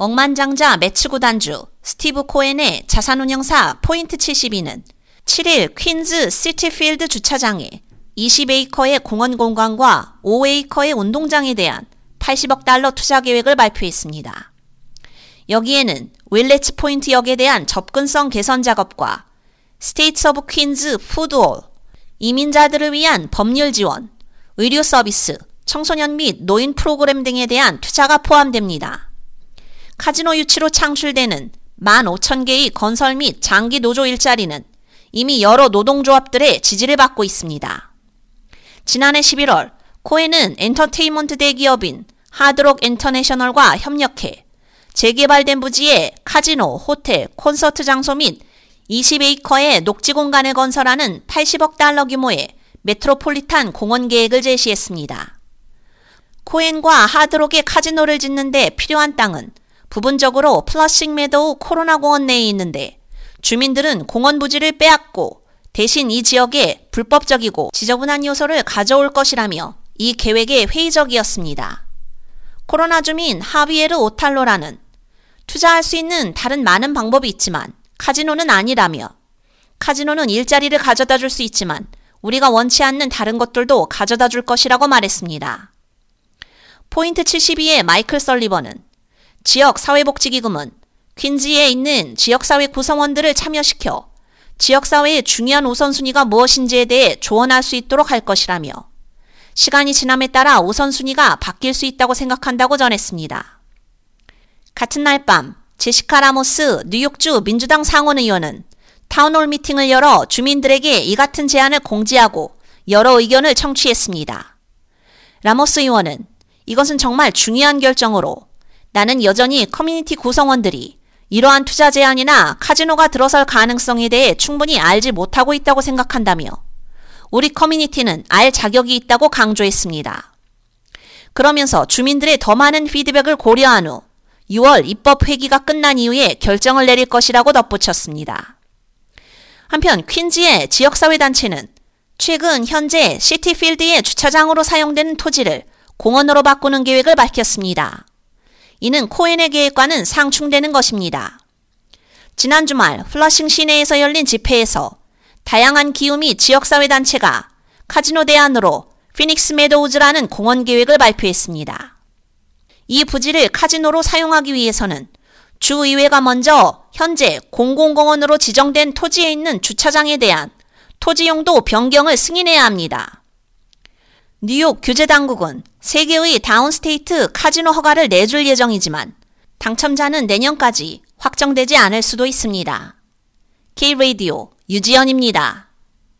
억만장자 메츠 구단주 스티브 코엔의 자산운용사 포인트 72는 7일 퀸즈 시티필드 주차장에 20에이커의 공원 공간과 5에이커의 운동장에 대한 80억 달러 투자 계획을 발표했습니다. 여기에는 윌레츠 포인트 역에 대한 접근성 개선 작업과 Taste of Queens food hall, 이민자들을 위한 법률 지원, 의료 서비스, 청소년 및 노인 프로그램 등에 대한 투자가 포함됩니다. 카지노 유치로 창출되는 15,000개의 건설 및 장기 노조 일자리는 이미 여러 노동조합들의 지지를 받고 있습니다. 지난해 11월 코엔은 엔터테인먼트 대기업인 하드록 인터내셔널과 협력해 재개발된 부지에 카지노, 호텔, 콘서트 장소 및 20에이커의 녹지 공간을 건설하는 80억 달러 규모의 메트로폴리탄 공원 계획을 제시했습니다. 코엔과 하드록이 카지노를 짓는데 필요한 땅은 부분적으로 플러싱 메도우 코로나 공원 내에 있는데 주민들은 공원 부지를 빼앗고 대신 이 지역에 불법적이고 지저분한 요소를 가져올 것이라며 이 계획에 회의적이었습니다. 코로나 주민 하비에르 오탈로라는 투자할 수 있는 다른 많은 방법이 있지만 카지노는 아니라며 카지노는 일자리를 가져다 줄 수 있지만 우리가 원치 않는 다른 것들도 가져다 줄 것이라고 말했습니다. 포인트 72의 마이클 설리버는 지역 사회복지기금은 퀸즈에 있는 지역사회 구성원들을 참여시켜 지역사회의 중요한 우선순위가 무엇인지에 대해 조언할 수 있도록 할 것이라며 시간이 지남에 따라 우선순위가 바뀔 수 있다고 생각한다고 전했습니다. 같은 날 밤 제시카 라모스 뉴욕주 민주당 상원 의원은 town hall 미팅을 열어 주민들에게 이 같은 제안을 공지하고 여러 의견을 청취했습니다. 라모스 의원은 이것은 정말 중요한 결정으로 나는 여전히 커뮤니티 구성원들이 이러한 투자 제안이나 카지노가 들어설 가능성에 대해 충분히 알지 못하고 있다고 생각한다며 우리 커뮤니티는 알 자격이 있다고 강조했습니다. 그러면서 주민들의 더 많은 피드백을 고려한 후 6월 입법 회기가 끝난 이후에 결정을 내릴 것이라고 덧붙였습니다. 한편 퀸즈의 지역사회단체는 최근 현재 시티필드의 주차장으로 사용되는 토지를 공원으로 바꾸는 계획을 밝혔습니다. 이는 코엔의 계획과는 상충되는 것입니다. 지난 주말 플러싱 시내에서 열린 집회에서 다양한 기후 및 지역사회 단체가 카지노 대안으로 피닉스 메도우즈라는 공원 계획을 발표했습니다. 이 부지를 카지노로 사용하기 위해서는 주의회가 먼저 현재 공공공원으로 지정된 토지에 있는 주차장에 대한 토지 용도 변경을 승인해야 합니다. 뉴욕 규제 당국은 3개의 downstate 카지노 허가를 내줄 예정이지만 당첨자는 내년까지 확정되지 않을 수도 있습니다. K-Radio 유지연입니다.